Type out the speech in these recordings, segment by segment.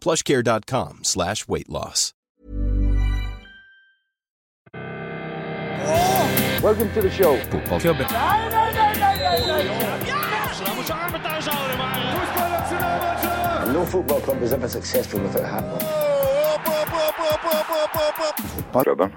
plushcare.com slash weight loss. Welcome to the show. Fotballklubben. And no football club is ever successful without a hat Klubben.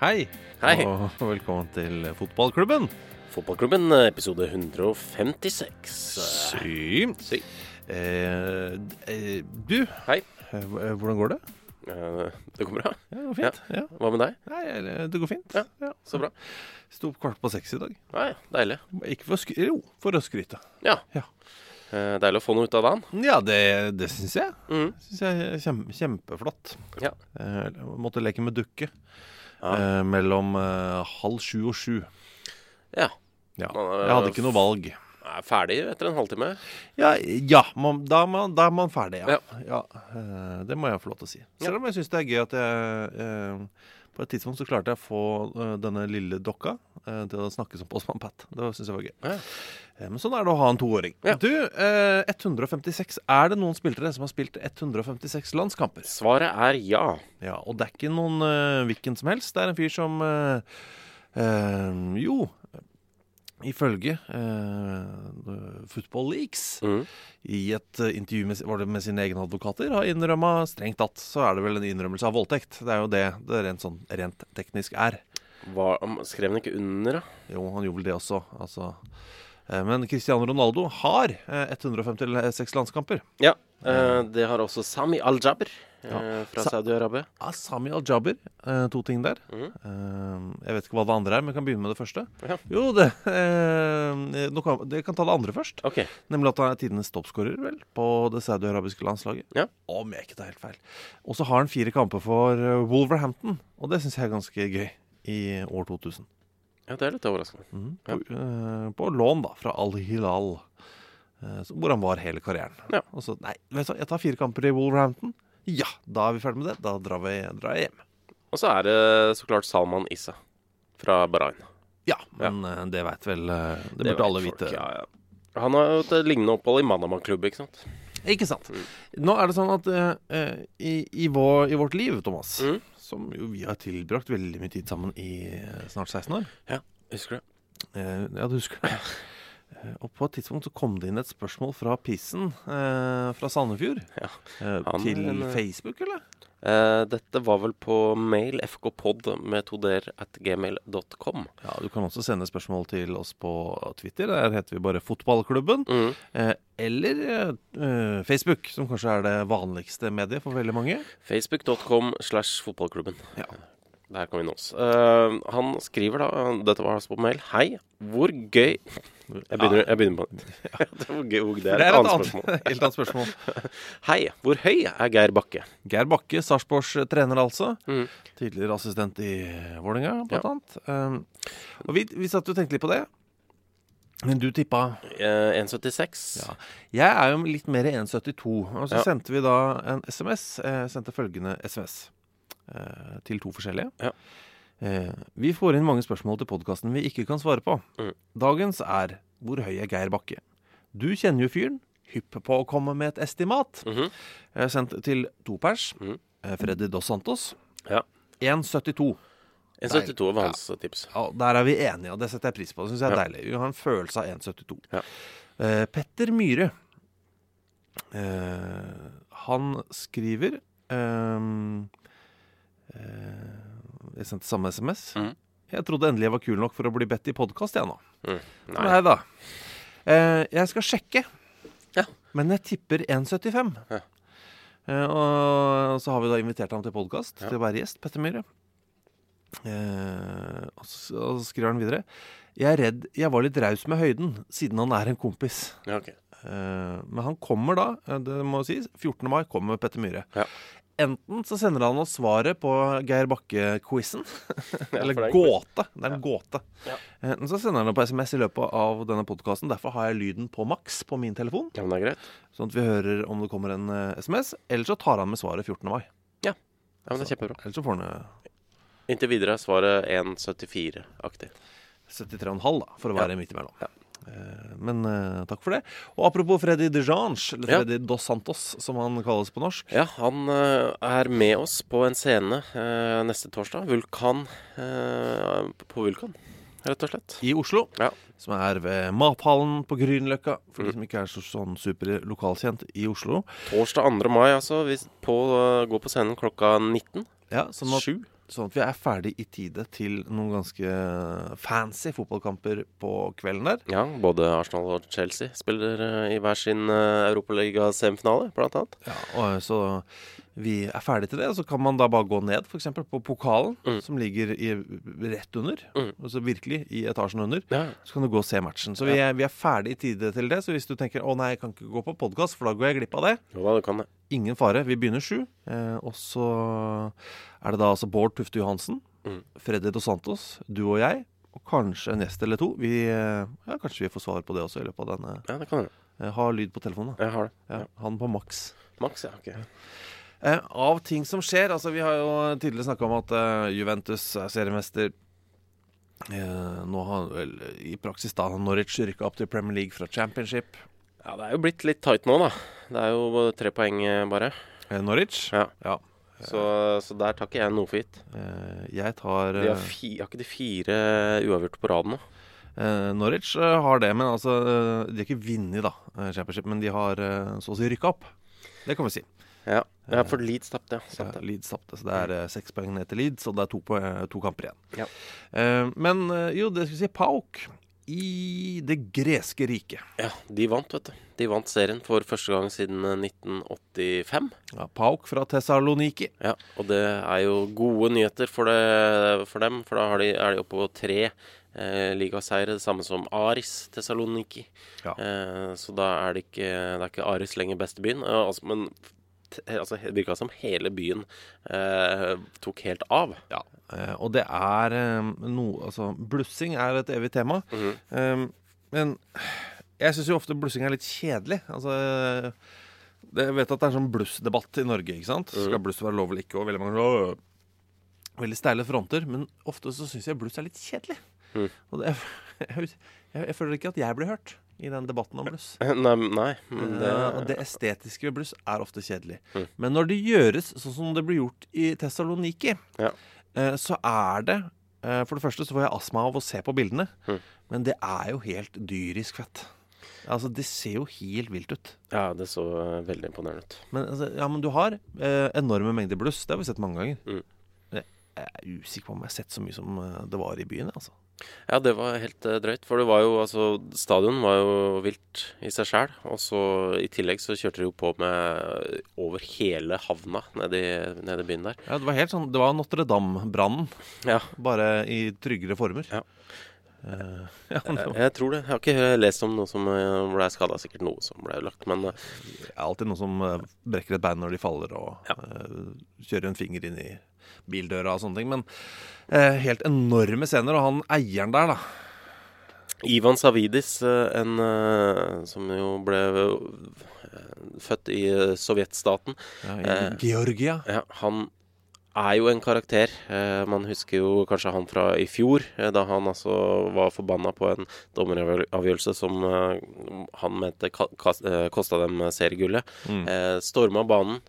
Hei, Hei. og velkommen til fotballklubben. Fotballklubben, episode 156. Sykt. Sy. Eh, eh, du, Hei. eh, hvordan går det? Det går bra? Ja, det går fint. Ja. Hva med deg? Nei, det går fint. Ja. Så bra. Sto opp kvart på seks i dag. Nei, deilig. Ikke for å skryte, jo, for å skryte. Ja. Ja. Deilig å få noe ut av dagen. Ja, det, det syns jeg. Mm. Synes jeg er kjem, kjempeflott. Ja. Eh, måtte leke med dukke Ja. mellom halv sju og sju. Ja. Ja. Jeg hadde ikke noe valg. Er ferdig etter en halvtime. Ja, ja man, da, er man, da er man ferdig, ja. Ja. ja. eh, det må jeg få lov til å si. Selv om jeg syns det er gøy at jeg eh, På et tidspunkt så klarte jeg å få uh, denne lille dokka uh, til å snakke som Postman Pat. Det syns jeg var gøy. Ja. Men sånn er det å ha en toåring. Ja. Du, eh, 156. Er det noen spillere som har spilt 156 landskamper? Svaret er ja. Ja, Og det er ikke noen hvilken som helst. Det er en fyr som Jo, ifølge eh, Football Leaks mm. i et eh, intervju med, var det med sine egne advokater har innrømma strengt tatt, så er det vel en innrømmelse av voldtekt. Det er jo det det rent, sånn, rent teknisk er. Hva, skrev han ikke under, da? Jo, han gjorde vel det også. Altså. Eh, Men Cristiano Ronaldo har eh, 156 landskamper. Ja. eh, Det har også Sami Al-Jabr eh, fra Saudi-Arabia. Sa Sami Al-Jaber. Eh, to ting der. Eh, jeg vet ikke hva det andre er, men jeg kan begynne med det første. Ja. Jo, det eh, kan, Jeg kan ta det andre først. OK. Nemlig at han er tidenes toppskårer, vel, på det saudi-arabiske landslaget. Ja. Om jeg ikke tar helt feil. Og så har han fire kamper for Wolverhampton, og det syns jeg er ganske gøy. I år 2000. Ja, det er litt overraskende. Mhm. På, eh, på lån, da, fra Al-Hilal. hvor han var hele karrieren. Ja. Og så, nei, vet du jeg tar fire kamper i Wolverhampton. Ja, da er vi ferdig med det. Da drar, vi, drar jeg hjem. Og så er det så klart Salman Issa fra Bahrain. Ja, men ja. det veit vel Det, Det, burde alle folk, vite. Ja, ja. Han har jo et lignende opphold i Manama-klubb, ikke sant? Ikke sant. Mm. Nå er det sånn at eh, eh, i, i, vår, i vårt liv, Thomas, Mm. som jo vi har tilbrakt veldig mye tid sammen i eh, snart 16 år Ja, Husker du? Uh, Ja, du husker det? Og på et tidspunkt så kom det inn et spørsmål fra Pissen eh, fra Sandefjord. Ja. Eh, Han til eh, Facebook, eller? Eh, dette var vel på mail fkpod med toder at gmail.com. Ja, Du kan også sende spørsmål til oss på Twitter. Der heter vi bare Fotballklubben. Mm. Eh, eller eh, Facebook, som kanskje er det vanligste mediet for veldig mange. Facebook.com slash fotballklubben. Ja. Der kan vi nå oss. Eh, han skriver da, dette var altså på mail, Hei, hvor gøy Jeg begynner, jeg begynner på det. Hvor gøy- hvor- det er et annet spørsmål. helt annet spørsmål. Hei, hvor høy er Geir Bakke? Geir Bakke, Sarpsborgs trener altså. Mm. Tidligere assistent i Vålerenga, blant Ja. annet. Um, og vi, vi satt jo og tenkte litt på det. Men du tippa Eh, 1,76. Ja. Jeg er jo litt mer i 1,72. Og så Ja. sendte vi da en SMS. Eh, sendte følgende SMS eh, til to forskjellige. Ja. Eh, vi får inn mange spørsmål til podkasten vi ikke kan svare på. Mm. Dagens er Hvor høy er Geir Bakke? Du kjenner jo fyren. Hypp på å komme med et estimat. Mhm. Jeg har sendt til to pers. Mhm. Eh, Freddy Dos Santos. Ja. 1,72. 1,72 var hans tips. Ja, Der er vi enige, og det setter jeg pris på. Det syns jeg er Ja. deilig. Vi har en følelse av 1,72. Ja. Uh, Petter Myhre uh, Han skriver ehm, Jeg sendte samme SMS. Mm. Jeg trodde endelig jeg var kul nok for å bli bedt i podkast, jeg nå. Mm. Nei. Nei da. Eh, jeg skal sjekke, Ja. men jeg tipper 1,75. Ja. Eh, og så har vi da invitert ham til podkast, Ja. til å være gjest. Petter Myhre. Eh, og, så, og så skriver han videre. Jeg er redd jeg var litt raus med høyden, siden han er en kompis. Ja, okay. Eh, men han kommer da, eh, det må sies, 14. mai kommer Petter Myhre. Ja. Enten så sender han oss svaret på Geir Bakke-quizen. Eller ja, det gåte. Det er en gåte. Ja. Enten så sender han det på SMS i løpet av denne podkasten. Derfor har jeg lyden på maks på min telefon. Ja, men det er greit. Sånn at vi hører om det kommer en eh, SMS. Eller så tar han med svaret 14. mai. Ja, men det er kjempebra. Eller så får han eh, Inntil videre er svaret 1,74-aktig. 73,5, da, for å Ja. være midt imellom. Ja. Eh, Men uh, takk for det. Og apropos Freddy Dejange, eller Ja. Dos Santos, som han kalles på norsk. Ja, han uh, er med oss på en scene uh, neste torsdag. Vulkan på Vulkan, rett og slett. i Oslo. Ja. Som er ved Mathallen på Grünerløkka, for Mm. de som ikke er så, sånn super lokalkjent i Oslo. Torsdag 2. mai, altså. Vi på, går på scenen klokka 19. Ja, sånn at, Sju. Sånn at vi er ferdig i tide til noen ganske fancy fotballkamper på kvelden der. Ja, både Arsenal og Chelsea spiller eh, i hver sin uh, Europaliga-semifinale, blant annet. Ja, og Så vi er ferdig til det, så kan man da bare gå ned, f.eks. på pokalen, Mm. som ligger i, rett under. Mm. Altså virkelig i etasjen under. Ja. Så kan du gå og se matchen. Så vi er, vi er ferdig i tide til det. Så hvis du tenker 'Å nei, jeg kan ikke gå på podkast, for da går jeg glipp av det', Jo da, du kan det. Ingen fare. Vi begynner sju. Eh, og så er det da altså Bård Tufte Johansen, Mm. Freddy Dos Santos, du og jeg. Og kanskje en gjest eller to. Vi, eh, ja, kanskje vi får svar på det også i løpet av denne. Ja, det kan du. Eh, ha lyd på telefonen, da. Jeg har det. Ja, han på maks. Maks, ja. ok. Eh, av ting som skjer altså Vi har jo tidligere snakka om at eh, Juventus er seriemester. Eh, nå har vel i praksis da Norwich rykka opp til Premier League fra Championship. Ja, det er jo blitt litt tight nå, da. Det er jo tre poeng bare. Norwich. Ja. Ja. Så, så der tar ikke jeg noe for gitt. Eh, jeg tar De har, fi, har ikke de fire uavgjorte på rad nå? Eh, Norwich har det, men altså De har ikke vunnet, da, championship, men de har så å si rykka opp. Det kan vi si. Ja, ja for Leeds tapte, ja. Leeds tapte, så det er eh, seks poeng ned til Leeds, og det er to, po- eh, to kamper igjen. Ja. Eh, men eh, jo, det skal vi si Pauk i det greske riket. Ja, de vant, vet du. De vant serien for første gang siden eh, 1985. Ja, Pauk fra Tessaloniki. Ja, og det er jo gode nyheter for, det, for dem, for da har de, er de oppe på tre eh, ligaseiere, det samme som Aris Tessaloniki. Ja. Eh, så da er det ikke, det er ikke Aris lenger beste byen. Eh, altså, men t- altså, det virka som hele byen eh, tok helt av. Ja. Eh, og det er eh, noe Altså, blussing er et evig tema. Mhm. Eh, men jeg syns jo ofte blussing er litt kjedelig. Altså eh, det, Jeg vet at det er sånn blussdebatt i Norge. ikke sant? Mm. Skal bluss være lov eller ikke? Og veldig mange «Åh!» Veldig steile fronter. Men ofte så syns jeg bluss er litt kjedelig. Mm. Og det, jeg, jeg, jeg føler ikke at jeg blir hørt i den debatten om bluss. Nei, nei men det, Uh, det estetiske ved bluss er ofte kjedelig. Mm. Men når det gjøres sånn som det blir gjort i Tessaloniki, Ja. uh, så er det uh, For det første så får jeg astma av å se på bildene, Mm. men det er jo helt dyrisk fett. Altså, Det ser jo helt vilt ut. Ja, det så eh, veldig imponerende ut. Men, altså, ja, men du har eh, enorme mengder bluss. Det har vi sett mange ganger. Mm. Jeg er usikker på om jeg har sett så mye som eh, det var i byen. Altså. Ja, det var helt eh, drøyt. For det var jo altså Stadion var jo vilt i seg sjæl. Og så i tillegg så kjørte de jo på med over hele havna nede i, byen der. Ja, Det var helt sånn, det var Notre-Dame-brannen, Ja, bare i tryggere former. Ja. Uh, ja, jeg, var- jeg tror det. Jeg har ikke lest om noe som eh, ble skada. Sikkert noe som ble lagt, men eh, Det er alltid noen som eh, brekker et bein når de faller, og Ja. uh, kjører en finger inn i bildøra og sånne ting. Men eh, helt enorme scener. Og han eieren der, da. Ivan Savidis, eh, en eh, som jo ble eh, født i sovjetstaten Ja, I Eh, Georgia. Ja, han er jo en karakter. Eh, man husker jo kanskje han fra i fjor, eh, da han altså var forbanna på en dommeravgjørelse som eh, han mente kosta dem seriegullet. Mm. Storma banen.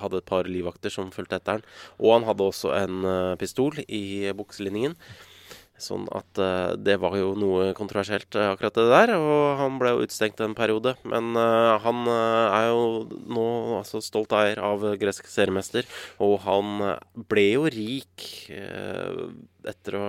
Hadde et par livvakter som fulgte etter han. Og han hadde også en eh, pistol i bukselinningen. Sånn at uh, det var jo noe kontroversielt, uh, akkurat det der. Og han ble jo utestengt en periode. Men uh, han er jo nå altså stolt eier av gresk seriemester. Og han ble jo rik etter å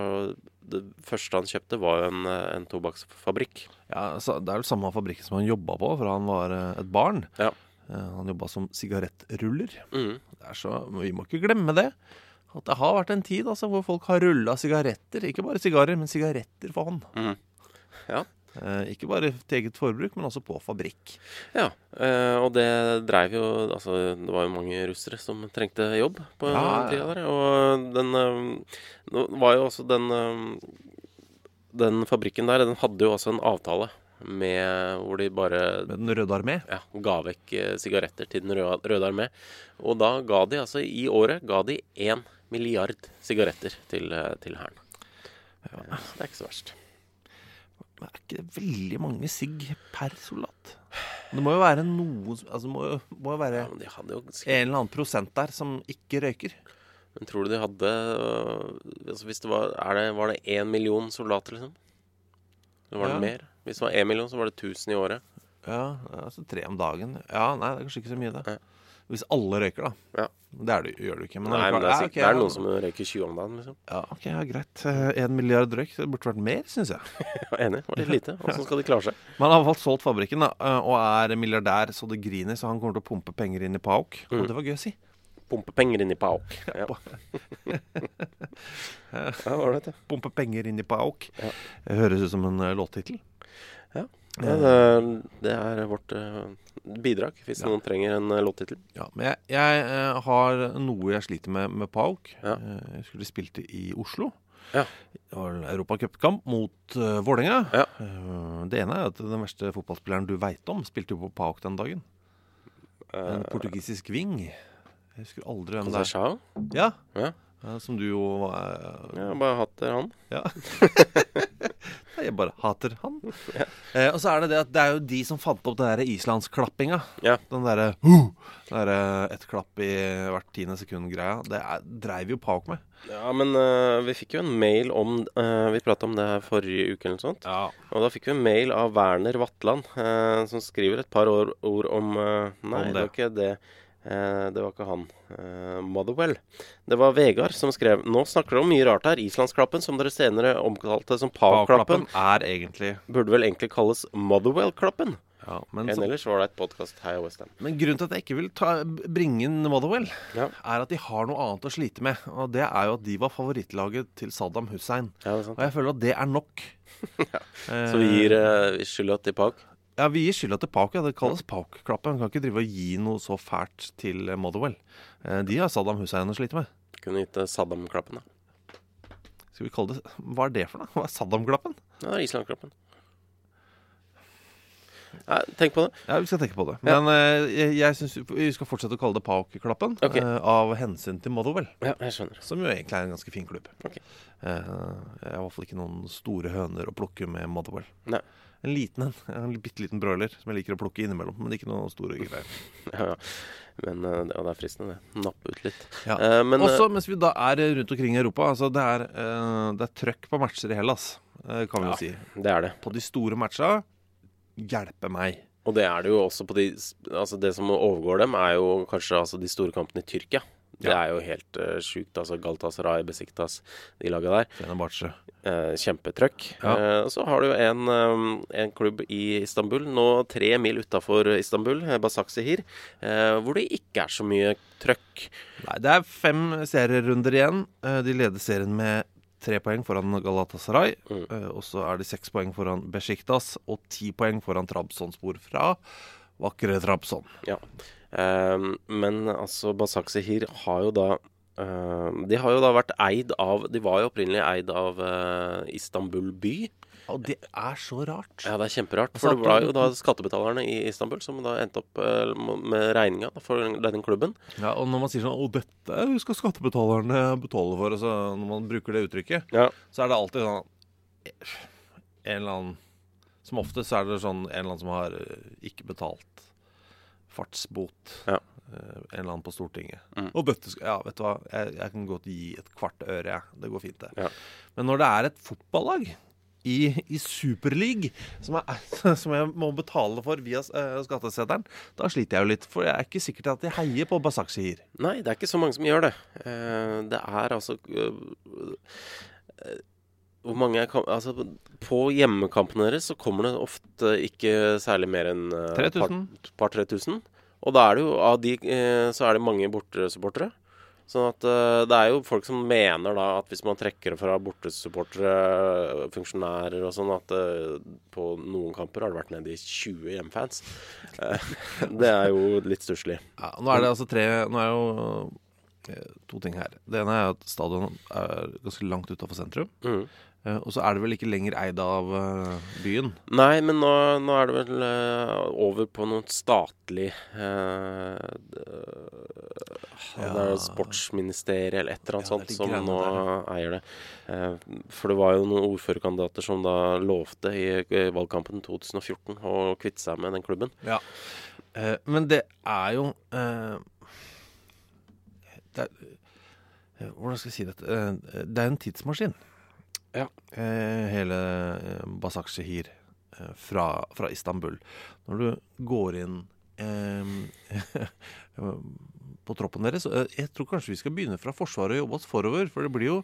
Det første han kjøpte, var jo en, en tobakksfabrikk. Ja, så Det er vel samme fabrikken som han jobba på fra han var et barn. Ja. Eh, Han jobba som sigarettruller. Mm. Så, Vi må ikke glemme det. At det har vært en tid altså, hvor folk har rulla sigaretter. Ikke bare sigarer, men sigaretter for hånd. Mm. Ja. Eh, ikke bare til eget forbruk, men også på fabrikk. Ja, eh, og det dreiv jo Altså, det var jo mange russere som trengte jobb på ja. tida der. Og den øh, var jo også den øh, Den fabrikken der, den hadde jo også en avtale med hvor de bare Med Den røde armé. ja, ga vekk eh, sigaretter til Den røde, røde armé. Og da ga de altså I året ga de én milliard sigaretter til, eh, til hæren. Ja. Det er ikke så verst. Men er ikke det veldig mange sigg per soldat? Det må jo være noe Altså, må jo, må jo være Ja, jo en eller annen prosent der som ikke røyker. Men tror du de hadde altså Hvis det var det, Var det én million soldater, liksom? Var det Ja. mer? Hvis det var én million, så var det 1000 i året. Ja, altså tre om dagen. Ja, nei, det er kanskje ikke så mye, det. Hvis alle røyker, da. Ja. Det det, gjør du ikke. Men Nei, men det er, Ja, okay, det er ja. noen som røyker 20 om dagen, liksom. Ja, ok, ja, greit. Eh, En milliard røyk. Det burde vært mer, syns jeg. Ja, enig. Det var litt lite. Åssen skal de klare seg? Men han har i hvert fall solgt fabrikken da, eh, og er milliardær så det griner, så han kommer til å pumpe penger inn i Pauk. Mm. Og det var gøy å si. Pumpe penger inn i Pauk. Ja, ja var det det? Pumpe penger inn i Pauk. Ja. Høres ut som en uh, låttittel. Ja, det, det er vårt øh, bidrag, hvis Ja. noen trenger en uh, låttittel. Ja, men jeg, jeg eh, har noe jeg sliter med med Pauk. Ja. Eh, jeg skulle spilt i Oslo. Ja. Det var europacupkamp mot uh, Vålerenga. Ja. Uh, det ene er at den verste fotballspilleren du veit om, spilte jo på Pauk den dagen. En portugisisk wing. Jeg husker aldri hvem det er. Ja. Ja. Ja, som du jo var Jeg har bare hatt det, han. Ja. Jeg bare hater han. Eh, og så er det det at det er jo de som fant opp den der islandsklappinga. Ja. Den derre uh, der, ett klapp i hvert tiende sekund-greia. Det er, dreiv jo Pauk med. Ja, men uh, vi fikk jo en mail om uh, Vi prata om det her forrige uke eller noe sånt. Ja. Og da fikk vi en mail av Werner Vatland, eh, som skriver et par ord, ord om Nei, Om det. det. var ikke det. Eh, det var ikke han. Eh, Motherwell. Det var Vegard som skrev Nå snakker dere om mye rart her. Islandsklappen, som dere senere omtalte som Pav-klappen, er egentlig burde vel egentlig kalles Motherwell-klappen. ja, men, Enn så, ellers var det et podkast her i Westham. men grunnen til at jeg ikke vil ta, bringe inn Motherwell, Ja. er at de har noe annet å slite med. Og det er jo at de var favorittlaget til Saddam Hussein. Ja. Og jeg føler at det er nok. ja. Så vi gir uh, skylda til Pauk. Ja, vi gir skylda til Pauk. Ja. Det kalles Pauk-klappen. Man kan ikke drive og gi noe så fælt til Motherwell. Eh, De har Saddam Hussein å slite med. Kunne gitt Saddam-klappen, da. Skal vi kalle det Hva er det for noe? Hva er Saddam-klappen? Ja, Island-klappen. Ja, tenk på det. Ja, vi skal tenke på det. Ja. Men eh, jeg, jeg syns vi skal fortsette å kalle det Pauk-klappen. Okay. Uh, av hensyn til Motherwell. Ja, jeg skjønner. Som jo egentlig er en ganske fin klubb. Okay. Uh, jeg har i hvert fall ikke noen store høner å plukke med Motherwell. Nei. En liten en. En bitte liten broiler som jeg liker å plukke innimellom. Men ikke noen store greier. Ja, ja. Men ja, det, er fristende, det. Nappe ut litt. Ja. Eh, men eh, Også mens vi da er rundt omkring i Europa. Altså det, er, eh, det er trøkk på matcher i Hellas, eh, kan vi Ja. jo si. det er det. På de store matcha hjelpe meg. Og det er det jo også på de Altså det som overgår dem, er jo kanskje altså de store kampene i Tyrkia. Det Ja. er jo helt uh, sjukt. Altså Galtasaray, Besiktas, de laga der. Fenerbahçe. Eh, kjempetrøkk. Ja. Uh, så har du en, um, en klubb i Istanbul, nå tre mil utafor Istanbul, eh, Basaksehir, uh, hvor det ikke er så mye trøkk. Nei, det er fem serierunder igjen. De leder serien med tre poeng foran Galatasaray. Mm. Og så er de seks poeng foran Besjiktas og ti poeng foran Trabzonspor fra vakre Trabzon. Ja. Eh, men altså, Basak Sehir har jo da eh, De har jo da vært eid av De var jo opprinnelig eid av eh, Istanbul by. Og det er så rart. Ja, det er kjemperart. Altså, For det var jo da skattebetalerne i Istanbul som da endte opp eh, med regninga for denne klubben. Ja, og når man sier sånn 'Å, dette skal skattebetalerne betale for', altså, når man bruker det uttrykket, Ja. så er det alltid sånn En eller annen Som oftest er det sånn en eller annen som har eh, ikke betalt fartsbot. Ja. eh, en eller annen på Stortinget. Mm. Og bøttes... Ja, vet du hva, jeg, jeg kan godt gi et kvart øre, jeg. Det går fint, det. Ja. Men når det er et fotballag i, i Superleague som, er- som jeg må betale for via uh, skatteseddelen, da sliter jeg jo litt. For jeg er ikke sikkert at de heier på Basaksehir. Nei, det er ikke så mange som gjør det. Uh, det er altså uh, Hvor mange er kam- Altså, på hjemmekampene deres så kommer det ofte ikke særlig mer enn øh, 3000. par- par-tre tusen. Og da er det jo av de uh, så er det mange bortesupportere. Sånn at uh, det er jo folk som mener da at hvis man trekker fra bortesupportere, funksjonærer og sånn, at eh, på noen kamper har det vært nede i 20 hjemfans. Eh, det er jo litt stusslig. Ja, nå er det altså tre Nå er jo to ting her. Det ene er at stadion er ganske langt utafor sentrum. Mhm. Eh, og så er det vel ikke lenger eid av eh, byen. Nei, men nå, nå er det vel eh, over på noe statlig eh, det, det er Sportsministeriet eller et eller annet Ja, sånt som nå der, eier det. Eh, for det var jo noen ordførerkandidater som da lovte i valgkampen 2014 å kvitte seg med den klubben. Ja. Eh, men det er jo eh, det er, Hvordan skal jeg si dette? Det er en tidsmaskin. Ja. Eh, hele Basak Basaksehir eh, fra, fra Istanbul. Når du går inn eh, på troppen deres eh, Jeg tror kanskje vi skal begynne fra Forsvaret og jobbe oss forover. For det blir jo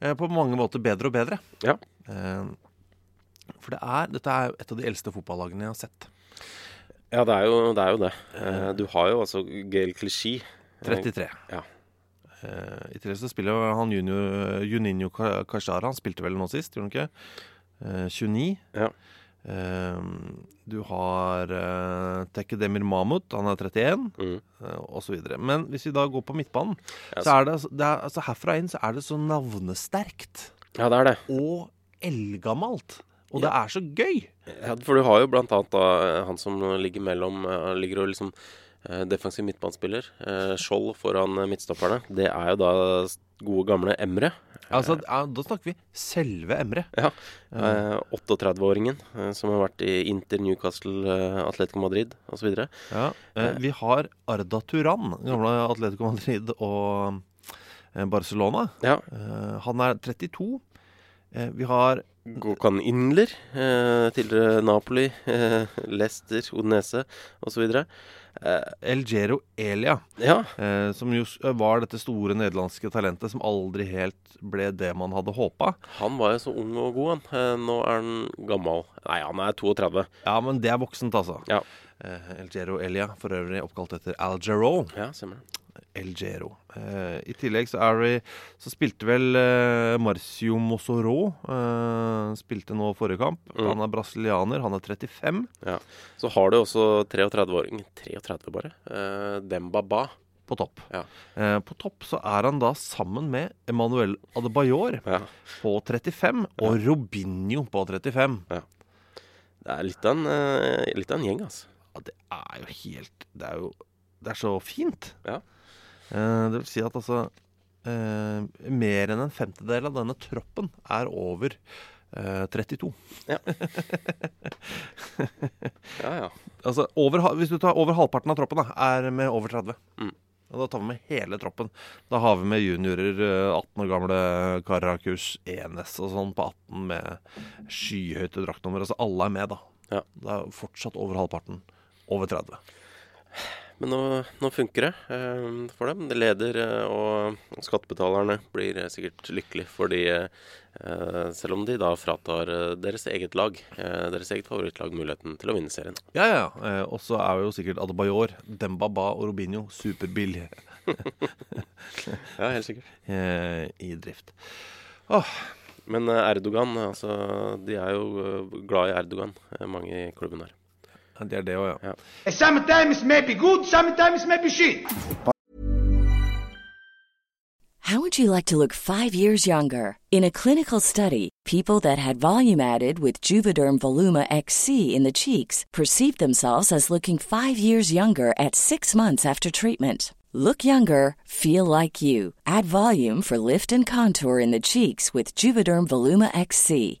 eh, på mange måter bedre og bedre. Ja. Eh, for det er, dette er et av de eldste fotballagene jeg har sett. Ja, det er jo det. Er jo det. Eh, du har jo altså Gael Clichy. 33. Ja. Eh, I tillegg så spiller han junior, Juninho Ka- Kashara. Han spilte vel nå sist, gjorde han ikke? Eh, 29. Ja. Eh, du har Tekedemir Mahmut, han er 31, Mm. osv. Men hvis vi da går på midtbanen, Ja, så er det, altså- det er, altså herfra inn så er det så navnesterkt ja, det er det. og eldgammelt. Og det er så gøy! Ja, for du har jo blant annet da eh, han som ligger mellom eh, Ligger og liksom eh, defensiv midtbanespiller. Eh, Skjold foran eh, midtstopperne. Det er jo da gode, gamle Emre. Altså, ja, Da snakker vi selve Emre. Ja. Eh, 38-åringen eh, som har vært i Inter, Newcastle, eh, Atletico Madrid osv. Ja, eh, vi har Arda Turan, gamle Atletico Madrid og eh, Barcelona. Ja. Eh, han er 32. Eh, vi har Gokan Inler, eh, tidligere Napoli, eh, Leicester, Odinese osv. Eh, Elgero Elia, ja. eh, som jo var dette store nederlandske talentet som aldri helt ble det man hadde håpa. Han var jo så ung og god, han. Eh, nå er han gammel. Nei, han er 32. Ja, men det er voksent, altså. Ja. Eh, Elgero Elia, for øvrig oppkalt etter Algero. Ja, stemmer det. Elgero. Eh, I tillegg så er det Så spilte vel eh, Marcio Mossoro eh, Spilte nå forrige kamp. Mm. Han er brasilianer. Han er 35. Ja. Så har du også 33-åring 33 bare. Eh, Demba Ba. på topp. Ja. Eh, på topp så er han da sammen med Emmanuel Adebayor Ja. på 35 og Robinho på 35. Det er litt av en, eh, litt av en gjeng, altså. Ja, det er jo helt Det er jo Det er så fint. Ja. Eh, det vil si at altså eh, Mer enn en femtedel av denne troppen er over eh, 32. Ja, ja. Altså, over, hvis du tar over halvparten av troppen, da, er med over 30. Mm. Og da tar vi med hele troppen. Da har vi med juniorer, eh, 18 år gamle Karakus, Enes og sånn på 18 med skyhøyte draktnummer. Altså alle er med, da. Ja. Det er fortsatt over halvparten. Over 30. Men nå, nå funker det eh, for dem. Det leder, eh, og skattebetalerne blir eh, sikkert lykkelig fordi eh, Selv om de da fratar eh, deres eget lag, eh, deres eget favorittlag, muligheten til å vinne serien. Ja, ja. Eh, og så er jo sikkert Adebayor, Demba Ba og Robinho superbillige. Ja, helt sikkert. eh, i drift. Men eh, Erdogan, altså De er jo glad i Erdogan, mange i klubben her. Ja, Det er det òg, ja. Sometimes maybe good, sometimes maybe shit. How would you like to look five years younger? In a clinical study, people that had volume added with Juvederm Voluma XC in the cheeks perceived themselves as looking five years younger at six months after treatment. Look younger, feel like you. Add volume for lift and contour in the cheeks with Juvederm Voluma XC.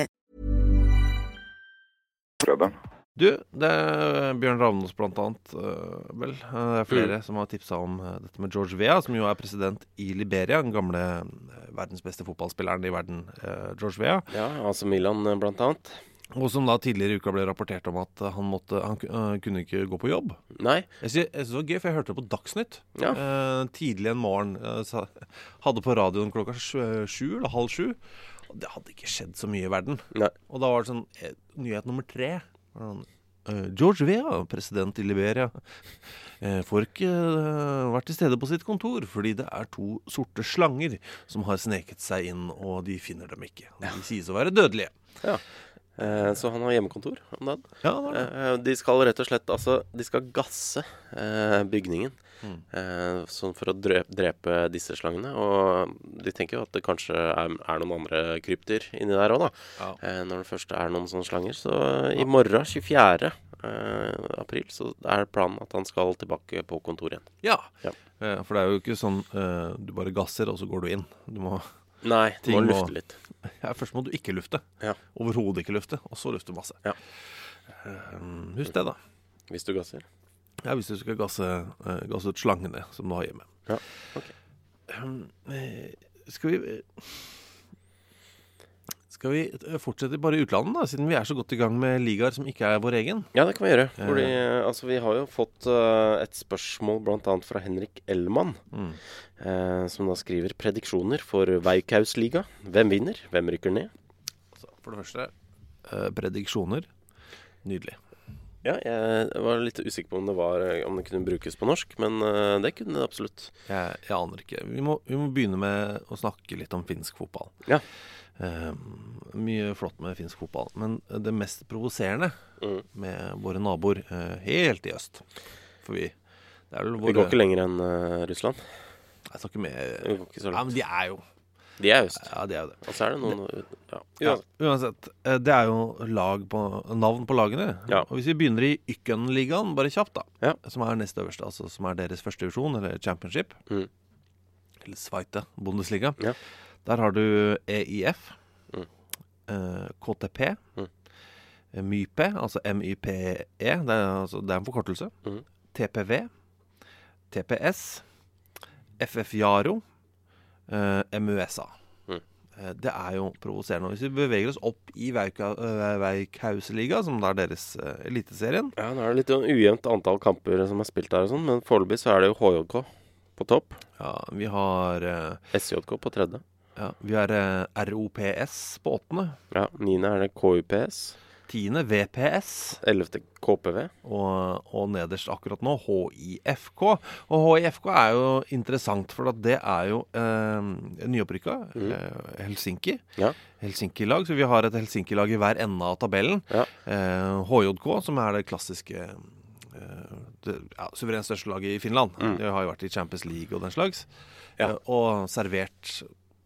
Du, det er Bjørn Ravnås blant annet, øh, vel. Eh, Det er flere som har tipsa om eh, dette med George Vea, som jo er president i Liberia. Den gamle eh, verdens beste fotballspilleren i verden, eh, George Vea. Ja, altså Milan eh, blant annet. Og som da tidligere i uka ble rapportert om at han, måtte, han ku- kunne ikke gå på jobb. Nei. Jeg synes, jeg synes det var gøy, for jeg hørte det på Dagsnytt Ja. eh, tidlig en morgen. eh, hadde på radioen klokka sju eller halv sju. Og det hadde ikke skjedd så mye i verden. Nei. Og da var det sånn eh, Nyhet nummer tre. sånn, eh, George Vea, president i Liberia, eh, får ikke eh, vært til stede på sitt kontor fordi det er to sorte slanger som har sneket seg inn, og de finner dem ikke. De sies å være dødelige. Ja. Eh, så han har hjemmekontor om dagen. Ja, det det. Eh, de skal rett og slett Altså, de skal gasse eh, bygningen. Mm. Eh, sånn for å drepe, disse slangene. Og de tenker jo at det kanskje er, er noen andre krypdyr inni der òg, da. Ja. Eh, når det først er noen sånne slanger. Så i morgen, 24. Eh, april, så er planen at han skal tilbake på kontoret igjen. Ja. Ja. For det er jo ikke sånn du bare gasser, og så går du inn. Du må Nei, Ting må lufte litt. Ja, først må du ikke lufte. Ja. Overhodet ikke lufte, og så lufte masse. Ja. Um, husk det, da. Hvis du gasser. Ja, hvis du skal gasse, uh, gasse ut slangene som du har hjemme. Ja, ok. Um, skal vi eh, Skal vi eh, fortsette bare i utlandet, da, siden vi er så godt i gang med ligaer som ikke er vår egen? Ja, det kan vi gjøre. Fordi eh, altså, vi har jo fått uh, et spørsmål bl.a. fra Henrik Ellmann, Mm. uh, som da skriver prediksjoner for Veikhausliga. Hvem vinner? Hvem rykker ned? Altså, for det første, uh, prediksjoner. Nydelig. Ja, jeg var litt usikker på om det, var, eh, om det kunne brukes på norsk, men eh, det kunne det absolutt. Jeg, jeg aner ikke. Vi må, vi må begynne med å snakke litt om finsk fotball. Ja. Eh, mye flott med finsk fotball, men det mest provoserende Mm. med våre naboer eh, helt i øst For vi det er vel Vi går ikke lenger enn uh, Russland. Jeg snakker med Vi går ikke så Ja, men de er jo De er øst. Ja, de er jo det. Og så er det noen Ja. Ja, uansett. eh, Det er jo lag på, navn på lagene. Ja. Og hvis vi begynner i Ykken-ligaen, bare kjapt, da. Som er nest øverste, altså som er deres første divisjon, eller championship. Mm. Eller Sveite Bundesliga. Ja. Der har du EIF, Mm. eh, KTP, Mm. MYPE, altså MYPE, det er, altså, det er en forkortelse. Mm. TPV, TPS, FF Jaro, eh, MUSA. Mm. Eh, Det er jo provoserende. Hvis vi beveger oss opp i eh, Veikhausliga, som da er deres eliteserien Ja, nå er det litt ujevnt antall kamper som er spilt der og sånn, men foreløpig så er det jo HJK på topp. Ja, vi har eh, SJK på tredje. Ja, Vi har eh, ROPS på åttende. Ja, Niende er det KUPS. Tiende VPS. Ellevte KPV. Og, og nederst akkurat nå HIFK. Og HIFK er jo interessant, for at det er jo eh, nyopprykka. Eh, Helsinki. Ja. Helsinki-lag. Så vi har et Helsinki-lag i hver ende av tabellen. Ja. Eh, HJK, som er det klassiske eh, det, ja, suverent største laget i Finland. De har jo vært i Champions League og den slags. Ja. Eh, og servert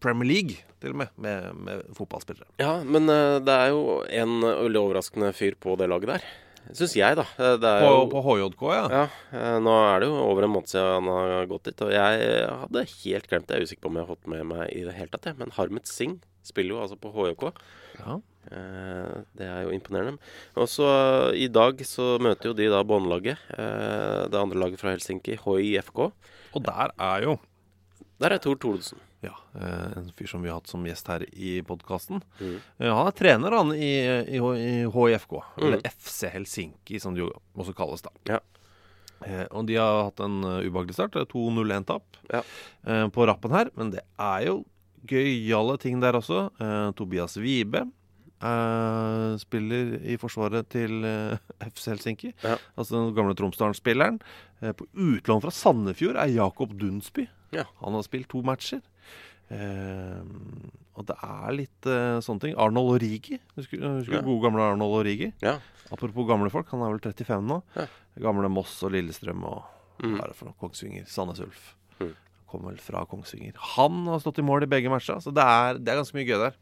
Premier League, til og med, med, med fotballspillere. Ja, men eh, det er jo en veldig overraskende fyr på det laget der. Syns jeg, da. Eh, Det På, jo, på HJK, ja. ja, eh, nå er det jo over en måned siden han har gått dit. Og jeg hadde helt glemt det. Jeg er usikker på om jeg har fått med meg i det hele tatt. jeg. Men Harmet Singh spiller jo altså på HJK. ja. Eh, Det er jo imponerende. Og så eh, i dag så møter jo de da båndlaget. eh, Det andre laget fra Helsinki, HIFK. Og der er jo Der er Tor Thoresen. Ja, eh, en fyr som vi har hatt som gjest her i podkasten. Mm. Han er trener han i, i, i HIFK, eller Mm. FC Helsinki, som det jo også kalles. da. Ja. Eh, og de har hatt en eh, ubehagelig start. 2-0-1-tap Ja. eh, på rappen her. Men det er jo gøyale ting der også. Eh, Tobias Wibe eh, spiller i forsvaret til eh, FC Helsinki. Ja. Altså den gamle Tromsdalen-spilleren. Eh, på utlån fra Sandefjord er Jakob Dunsby. Ja. Han har spilt to matcher. Eh, og det er litt eh, sånne ting. Arnold Origi. Husker, husker Ja. gode gamle Arnold Origi? Ja. Apropos gamle folk, han er vel 35 nå. Ja. Gamle Moss og Lillestrøm og Mm. er? Kongsvinger. Sandnes Ulf. Mm. Kom vel fra Kongsvinger. Han har stått i mål i begge matcha, så det er, det er ganske mye gøy der.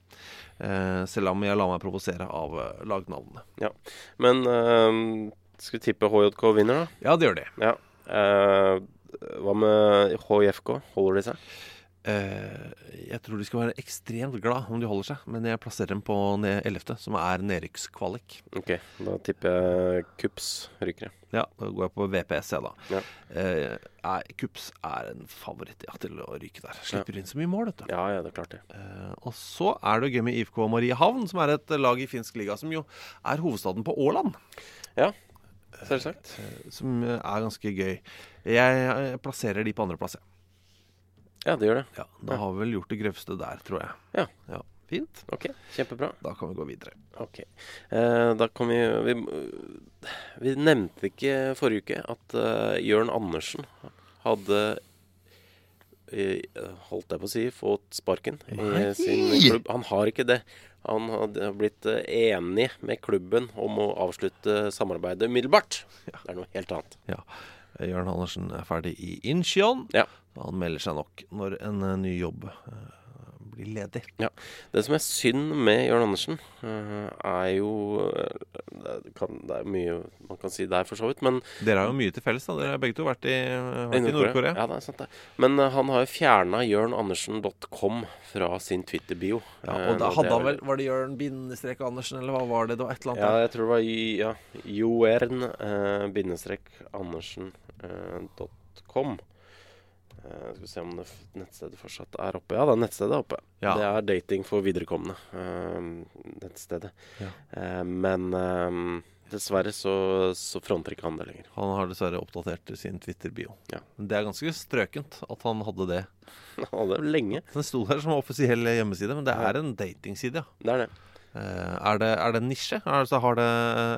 Eh, selv om jeg lar meg provosere av eh, lagnavnene. Ja. Men eh, skal vi tippe HJK vinner, da? Ja, det gjør de. Ja. Eh, hva med HIFK? Holder de seg? Eh, jeg tror de skal være ekstremt glad om de holder seg, men jeg plasserer dem på 11., som er nedrykkskvalik. Ok, da tipper jeg Kups ryker. Ja, da går jeg på VPS, jeg, da. Ja. Eh, Kups er en favoritt ja, til å ryke der. Slipper inn så mye mål, vet du. Ja, ja, det er klart det. Eh, og så er det jo gøy med IFK Mariehavn, som er et lag i finsk liga, som jo er hovedstaden på Åland. Ja, selvsagt. eh, Som er ganske gøy. Jeg, jeg plasserer de på andreplass, jeg. Ja, det gjør det. Ja, da har vi vel gjort det grøvste der, tror jeg. Ja. Fint. Ok, kjempebra. Da kan vi gå videre. Ok. Eh, da kan vi, vi Vi nevnte ikke forrige uke at uh, Jørn Andersen hadde eh, Holdt jeg på å si fått sparken i Nei! sin klubb. Han har ikke det. Han hadde blitt eh, enig med klubben om å avslutte samarbeidet umiddelbart. Det er noe helt annet. Ja. Jørn Andersen er ferdig i Incheon. Ja. Han melder seg nok når en eh, ny jobb eh, blir ledig. Det som er synd med Jørn Andersen, eh, er jo det, kan, det er mye man kan si der, for så vidt. Men Dere har jo mye til felles. da Dere har begge to vært i, i Nord-Korea. Ja, det er sant det. Men han har jo fjerna jørnandersen.com fra sin Twitter-bio. Ja, og da hadde han vel Var det Jørn bindestrek Andersen, eller hva var det? Det var et eller Ja, jeg tror det var Jørn ja, eh, bindestrek andersen Eh, skal vi se om det nettstedet fortsatt er oppe. Ja, det er nettstedet oppe. Ja. Det er dating for viderekomne. Uh, nettstedet. Ja. Uh, men eh, dessverre så, så fronter ikke han det lenger. Han har dessverre oppdatert sin Twitter-bio. Ja. Det er ganske strøkent at han hadde det. Han hadde det lenge. Den sto der som offisiell hjemmeside, men det er en datingside, ja. Det er det. Eh, er, det, er det en nisje? Altså, har det,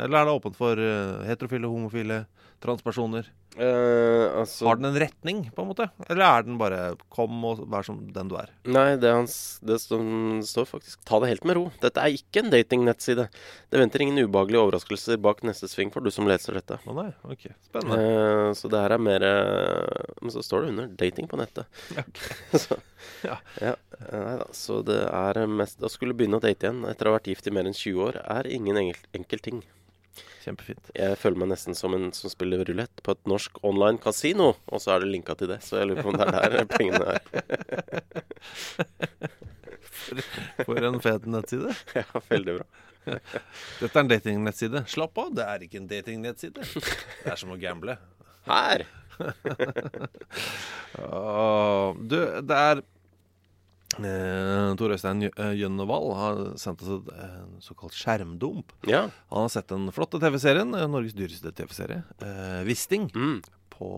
eller er det åpent for heterofile, homofile, transpersoner? Uh, altså Har den en retning, på en måte? Eller er den bare 'kom og vær som den du er'? Nei, det, han, s- det står, står faktisk 'ta det helt med ro'. Dette er ikke en datingnettside. Det venter ingen ubehagelige overraskelser bak neste sving for du som leser dette. Å nei, ok, spennende. uh, så det her er mer uh, Men så står det under 'dating på nettet'. så, Ja. ja. Nei da. Så det er mest Å skulle begynne å date igjen etter å ha vært gift i mer enn 20 år, er ingen enkel, enkel ting. Kjempefint. Jeg føler meg nesten som en som spiller rulett på et norsk online kasino, og så er det linka til det. Så jeg lurer på om det er der pengene er. For en fet nettside. ja, veldig bra. Dette er en datingnettside. Slapp av, det er ikke en datingnettside. Det er som å gamble. Her! Du, det er eh, Tor Øystein eh, Jønnevald har sendt oss et eh, såkalt skjermdump. Ja. Han har sett den flotte TV-serien, eh, Norges dyreste TV-serie, eh, Wisting, Mm. på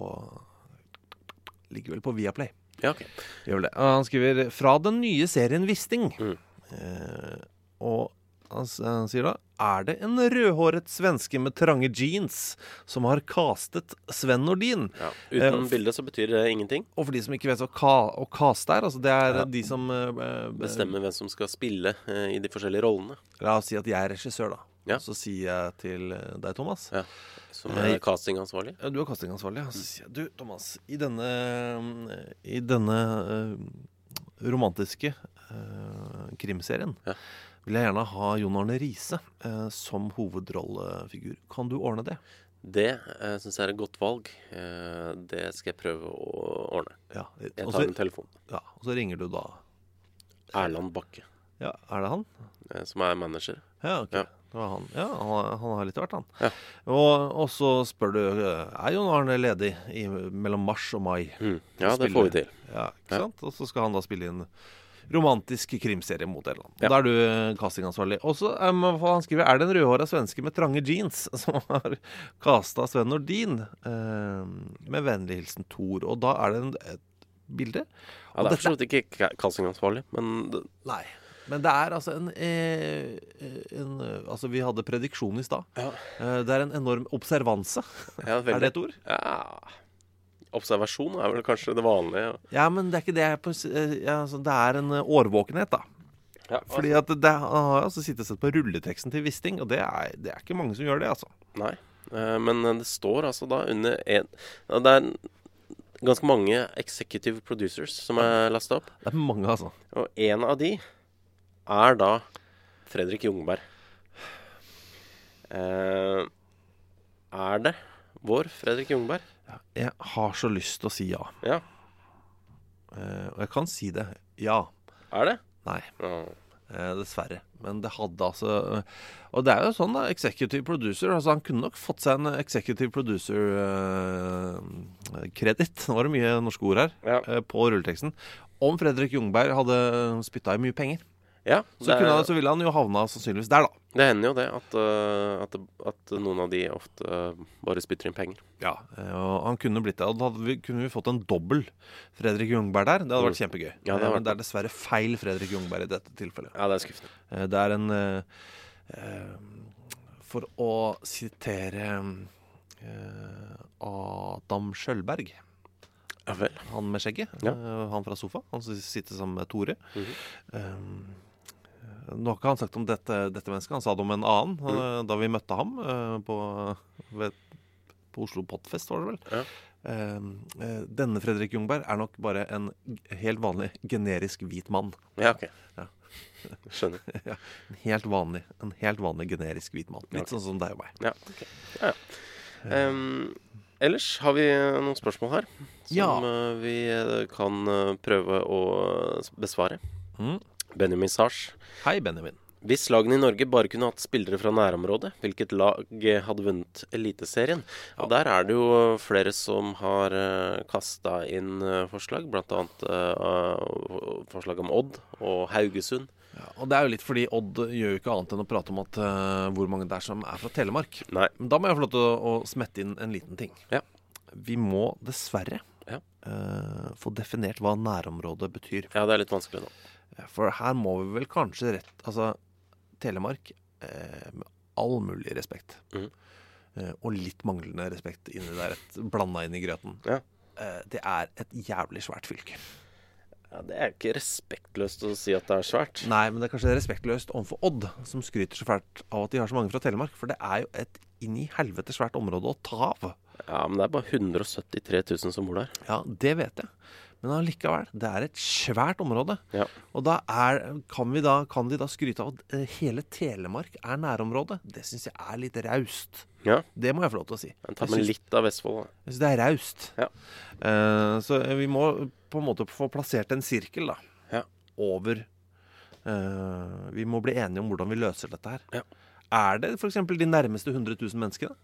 ligger vel på Viaplay. Ja, okay. Han skriver 'Fra den nye serien Wisting'. Mm. Eh, og han, han sier da Er det en rødhåret svenske med trange jeans som har castet Sven Nordin? Ja. Uten Eh, bilde så betyr det ingenting. Og for de som ikke vet hva ka, å caste er, altså det er Ja. de som eh, eh, Bestemmer hvem som skal spille eh, i de forskjellige rollene. La oss si at jeg er regissør, da. Ja. Så sier jeg til eh, deg, Thomas Ja. Som er castingansvarlig. Ja, Du er castingansvarlig. ja. Så sier jeg du, Thomas, i denne, i denne eh, romantiske eh, krimserien Ja. Vil jeg gjerne ha Jon Arne Riise eh, som hovedrollefigur. Kan du ordne det? Det eh, syns jeg er et godt valg. Eh, det skal jeg prøve å ordne. Ja. Jeg tar også, en telefon. ja, og så ringer du da Erland Bakke, Ja, er det han? eh, som er manager. Ja, ok. Ja. Det var han. Ja, han, han har litt av hvert, han. Ja. Og, og så spør du eh, Er Jon Arne ledig i, mellom mars og mai. Mm. Ja, det får vi til. Ja, ikke sant? Og så skal han da spille inn romantisk krimserie mot Irland. Ja. Da er du eh, castingansvarlig. Og så um, han skriver Er det en rødhåra svenske med trange jeans som har casta Sven Nordin? Uh, med vennlig hilsen Thor. Og da er det en, et bilde. Ja, det er for så vidt ikke ca- castingansvarlig, men det, Nei. Men det er altså en, eh, en Altså, vi hadde prediksjon i stad. Ja. Det er en enorm observanse. ja, Er det et ord? Ja Observasjon er vel kanskje det vanlige. Ja, men det er ikke det jeg på, eh, ja, altså, Det er en eh, årvåkenhet, da. Ja, Fordi at det, han har altså sittet og sett på rulleteksten til Wisting, og det er, det er ikke mange som gjør det, altså. Nei. Eh, Men det står altså da under en Det er ganske mange executive producers som er lasta opp. Det er mange, altså. Og en av de er da Fredrik Jungberg. Eh, er det vår Fredrik Jungberg? Jeg har så lyst til å si ja. Ja. Eh, og jeg kan si det. Ja. Er det? Nei. Ja. Eh, dessverre. Men det hadde altså eh, Og det er jo sånn, da. Executive producer. Altså Han kunne nok fått seg en executive producer-kreditt. Nå var det mye norske ord her. Ja. eh, på rulleteksten. Om Fredrik Jungberg hadde spytta i mye penger, ja så, kunne han, er, så ville han jo havna sannsynligvis der, da. det hender jo det at, eh, at, at noen av de ofte eh, bare spytter inn penger. Ja, eh, og han kunne blitt det. Og da vi, kunne vi fått en dobbel Fredrik Jungberg der. Det hadde vært Mm. kjempegøy. Ja, det Men det er dessverre feil Fredrik Jungberg i dette tilfellet. Ja, det er skuffende. Det er en For å sitere Adam Skjølberg, Ja vel. han med skjegget, Ja. han fra Sofa, han som sitter sammen med Tore. Mhm. Eh, nå har ikke han sagt om dette, dette mennesket, han sa det om en annen Mhm. eh, da vi møtte ham eh, på, ved, på Oslo Potfest, var det vel. Ja. Eh, denne Fredrik Jungberg er nok bare en helt vanlig generisk hvit mann. Ja, OK. Ja. Skjønner. ja, en helt vanlig, en helt vanlig generisk hvit mann. Litt okay. sånn som deg og meg. Ja, okay. ja, ja. Um, ellers har vi noen spørsmål her som vi kan prøve å besvare. Mm. Benjamin Sars. Hei, Benjamin. Hvis lagene i Norge bare kunne hatt spillere fra nærområdet, hvilket lag hadde vunnet Eliteserien? Og der er det jo flere som har uh, kasta inn eh, forslag, bl.a. Uh, forslag om Odd og Haugesund. Ja, og det er jo litt fordi Odd gjør jo ikke annet enn å prate om at, uh, hvor mange det er som er fra Telemark. Nei. Men da må jeg få lov til å, å smette inn en liten ting. Ja. Vi må dessverre Ja. uh, få definert hva nærområdet betyr. Ja, det er litt vanskelig nå. For her må vi vel kanskje rett Altså, Telemark, eh, med all mulig respekt, mm. eh, og litt manglende respekt inni der, blanda inn i grøten, Ja. eh, det er et jævlig svært fylke. Ja, Det er ikke respektløst å si at det er svært. Nei, men det er kanskje respektløst overfor Odd, som skryter så fælt av at de har så mange fra Telemark. For det er jo et inn i helvete svært område å ta av. Ja, men det er bare 173 000 som bor der. Ja, det vet jeg. Men allikevel, det er et svært område. Ja. Og da er, kan, vi da, kan de da skryte av at eh, hele Telemark er nærområde? Det syns jeg er litt raust. Ja, Det må jeg få lov til å si. men Ta med litt av Vestfold, da. Jeg syns det er raust. Ja. Uh, så vi må på en måte få plassert en sirkel da, Ja. over uh, Vi må bli enige om hvordan vi løser dette her. Ja. Er det f.eks. de nærmeste 100 000 menneskene?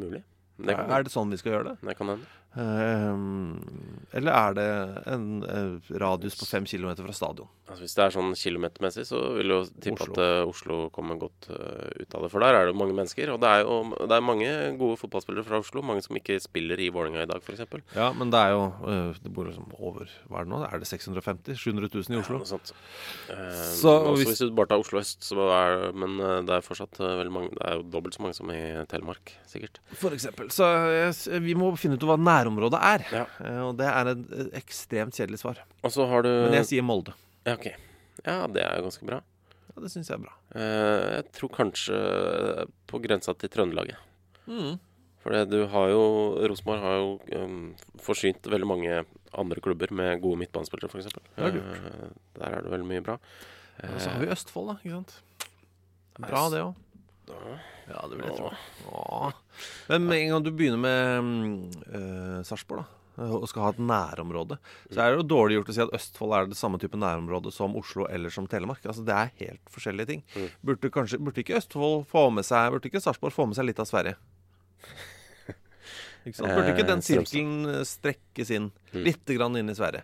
Mulig. Det kan, Er det sånn vi skal gjøre det? det kan hende. Ehm, eller er det en, eh, radius på fem kilometer fra stadion? Altså, hvis det er sånn kilometermessig, så vil jeg tippe Oslo. at eh, Oslo kommer godt eh, ut av det. For der er det mange mennesker. Og det er jo det er mange gode fotballspillere fra Oslo. Mange som ikke spiller i Vålerenga i dag, f.eks. Ja, men det er jo eh, Det bor liksom over Hva er det nå? Er det 650 700 000 i Oslo? Sånt. Eh, Så også hvis- hvis du bare tar Oslo øst, så er Men eh, det er fortsatt eh, veldig mange Det er jo dobbelt så mange som i Telemark, sikkert. For eksempel. Så vi må finne ut hva nærområdet er. Ja. Eh, og det er et ekstremt kjedelig svar. Og så har du Men jeg sier Molde. Ja, ok. Ja, det er jo ganske bra. Ja, det syns jeg er bra. Eh, jeg tror kanskje på grensa til Trøndelaget. Mm. For du har jo Rosenborg har jo um, forsynt veldig mange andre klubber med gode midtbanespillere, f.eks. Uh, der er det veldig mye bra. Og så har vi Østfold, da. ikke sant? Bra, det òg. Ja, det vil jeg tro. Åh. Men med en gang du begynner med uh, Sarpsborg, da, og skal ha et nærområde, så er det jo dårlig gjort å si at Østfold er det samme type nærområde som Oslo eller som Telemark. Altså, Det er helt forskjellige ting. Burde, kanskje, burde ikke Østfold få med seg Burde ikke Sarpsborg få med seg litt av Sverige? Ikke sant? Burde ikke den Eh, sirkelen strekkes inn litt grann inn i Sverige?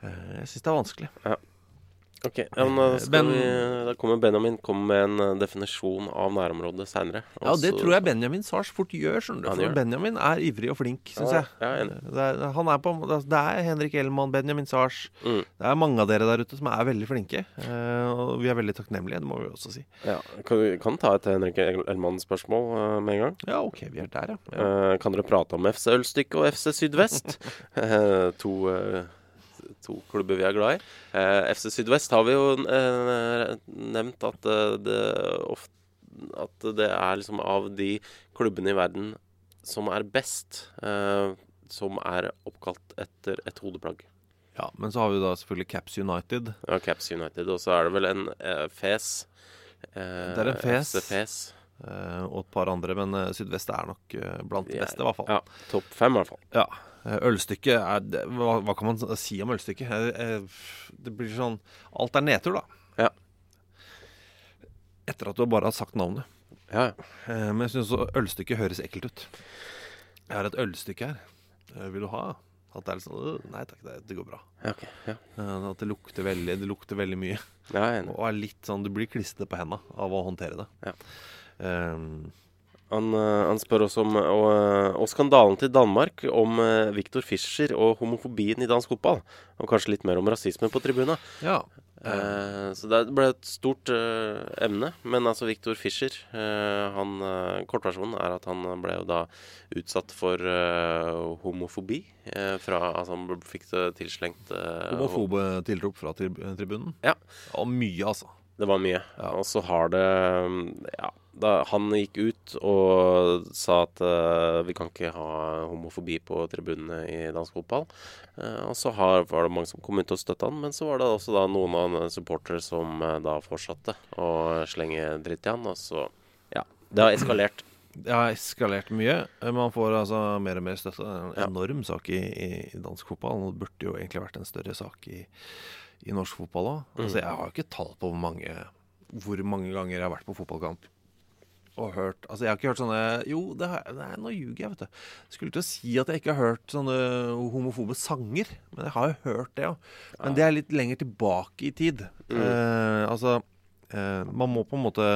Eh, Jeg syns det er vanskelig. Ok, ja, skal Ben- vi, da kommer Benjamin kom med en uh, definisjon av nærområdet seinere. Ja, det tror jeg Benjamin Sars fort gjør. skjønner du For. Benjamin er ivrig og flink, syns Ja, jeg. Det er, han er på, det er Henrik Ellemann, Benjamin Sars. Mm. Det er mange av dere der ute som er veldig flinke. eh, Og vi er veldig takknemlige, det må vi også si. Ja, kan, vi kan ta et Henrik Ellemann-spørsmål med en gang. Ja, OK, vi er der, ja. Eh, kan dere prate om FC Ølstykke og FC Sydvest? Eh, to, eh, to klubber vi er glad i. Eh, FC Sydvest har vi jo eh, nevnt at eh, det ofte At det er liksom av de klubbene i verden som er best, eh, som er oppkalt etter et hodeplagg. ja. Men så har vi da selvfølgelig Caps United. Ja, Caps United. Og så er det vel en eh, fes. Eh, Det er en fes. FC Fes. eh, Og et par andre, men uh, Sydvest er nok uh, blant de beste, i hvert fall. Ja, topp fem, i hvert fall. Ja. Eh, Ølstykket er hva, hva kan man si om ølstykket? Eh, eh, Det blir sånn Alt er nedtur, da. Ja. Etter at du bare har sagt navnet. Ja, Men jeg syns ølstykket høres ekkelt ut. Jeg har et ølstykke her. Vil du ha? At det er litt sånn «Øh, Nei takk, det, det går bra. Okay. Ja, At det lukter veldig, det lukter veldig mye. ja. Og er litt sånn Du blir klistret på henda av å håndtere det. Ja. Eh, Han, eh, han spør også om og, eh, og skandalen til Danmark, om Victor Viktor Fischer og homofobien i dansk fotball. Og kanskje litt mer om rasisme på tribuna. ja. Eh, så det ble et stort eh, emne. Men altså Viktor Fischer eh, han, eh, Kortversjonen er at han ble jo da utsatt for eh, homofobi. eh, fra, altså han fikk det tilslengt eh, Homofobe tilrop fra trib tribunen. Ja. Og mye, altså. Det var mye. Ja. Og så har det Ja, da han gikk ut og sa at uh, vi kan ikke ha homofobi på tribunene i dansk fotball. Uh, og så har, var det mange som kom ut og støtta han, men så var det også da noen av supportere som uh, da fortsatte å slenge dritt i han. Og så Ja. Det har eskalert. Det har eskalert mye. Man får altså mer og mer støtte. Det er en Ja. enorm sak i, i, i dansk fotball. Det burde jo egentlig vært en større sak i, i norsk fotball òg. Mm. Altså, jeg har jo ikke tall på hvor mange, hvor mange ganger jeg har vært på fotballkamp og hørt Altså, jeg har ikke hørt sånne Jo, det har, nei, nå ljuger jeg, vet du. Skulle til å si at jeg ikke har hørt sånne homofobe sanger, men jeg har jo hørt det òg. Men det er litt lenger tilbake i tid. Eh, altså, eh, man må på en måte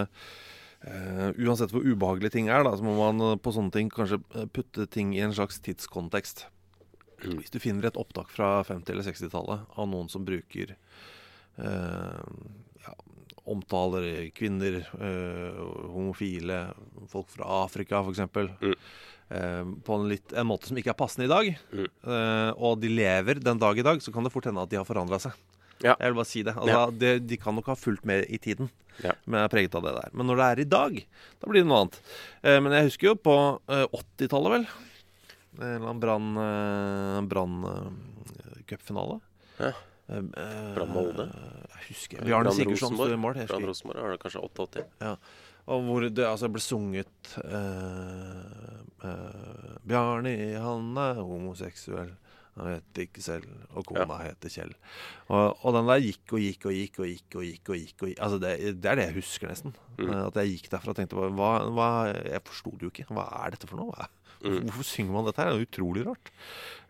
Eh, uansett hvor ubehagelige ting er, da, så må man på sånne ting kanskje putte ting i en slags tidskontekst. Hvis du finner et opptak fra 50- eller 60-tallet av noen som bruker eh, ja, Omtaler kvinner, eh, homofile, folk fra Afrika f.eks. Mm. Eh, på en, litt, en måte som ikke er passende i dag. Mm. Eh, og de lever den dag i dag, så kan det fort hende at de har forandra seg. Ja. Jeg vil bare si det. Altså, Ja. det. De kan nok ha fulgt med i tiden, Ja. men er preget av det der. Men når det er i dag, da blir det noe annet. Eh, men jeg husker jo på eh, 80-tallet, vel. En eller annen brann uh, brann eh. Ja. Eh, eh, Brann Molde? Jeg husker Bjarne Rosenborg. mål. Brann. Rosenborg var det kanskje 88. Ja. Og hvor det altså ble sunget uh, uh, Bjarne, han er homoseksuell. Han heter ikke selv. Og kona heter Kjell. Og, og den der gikk og gikk og gikk og gikk. og gikk og gikk, og gikk. Altså det, det er det jeg husker, nesten. Mm. Eh, At jeg gikk derfra og tenkte på hva, hva Jeg forsto det jo ikke. Hva er dette for noe? Hva, Hvorfor synger man dette her? Det er utrolig rart.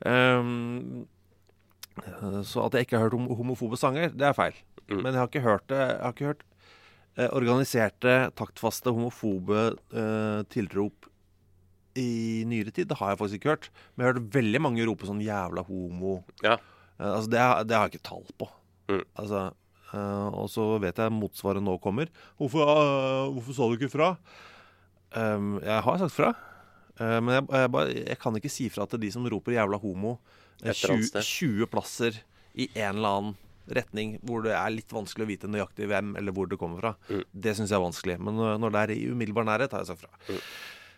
Eh, så at jeg ikke har hørt om homofobe sanger, det er feil. Mm. Men jeg har ikke hørt det Jeg har ikke hørt eh, organiserte, taktfaste, homofobe eh, tilrop i nyere tid. Det har jeg faktisk ikke hørt. Men jeg har hørt veldig mange rope sånn 'jævla homo'. Ja. Uh, altså det, det har jeg ikke tall på. Mm. Altså, uh, og så vet jeg motsvaret nå kommer. Hvorfor, uh, hvorfor sa du ikke fra? Um, jeg har sagt fra. Men jeg, jeg, bare, jeg kan ikke si fra til de som roper 'jævla homo' eh, Et eller annet 20, 20 plasser i en eller annen retning hvor det er litt vanskelig å vite nøyaktig hvem eller hvor det kommer fra. Mm. Det syns jeg er vanskelig. Men når det er i umiddelbar nærhet, har jeg sagt fra.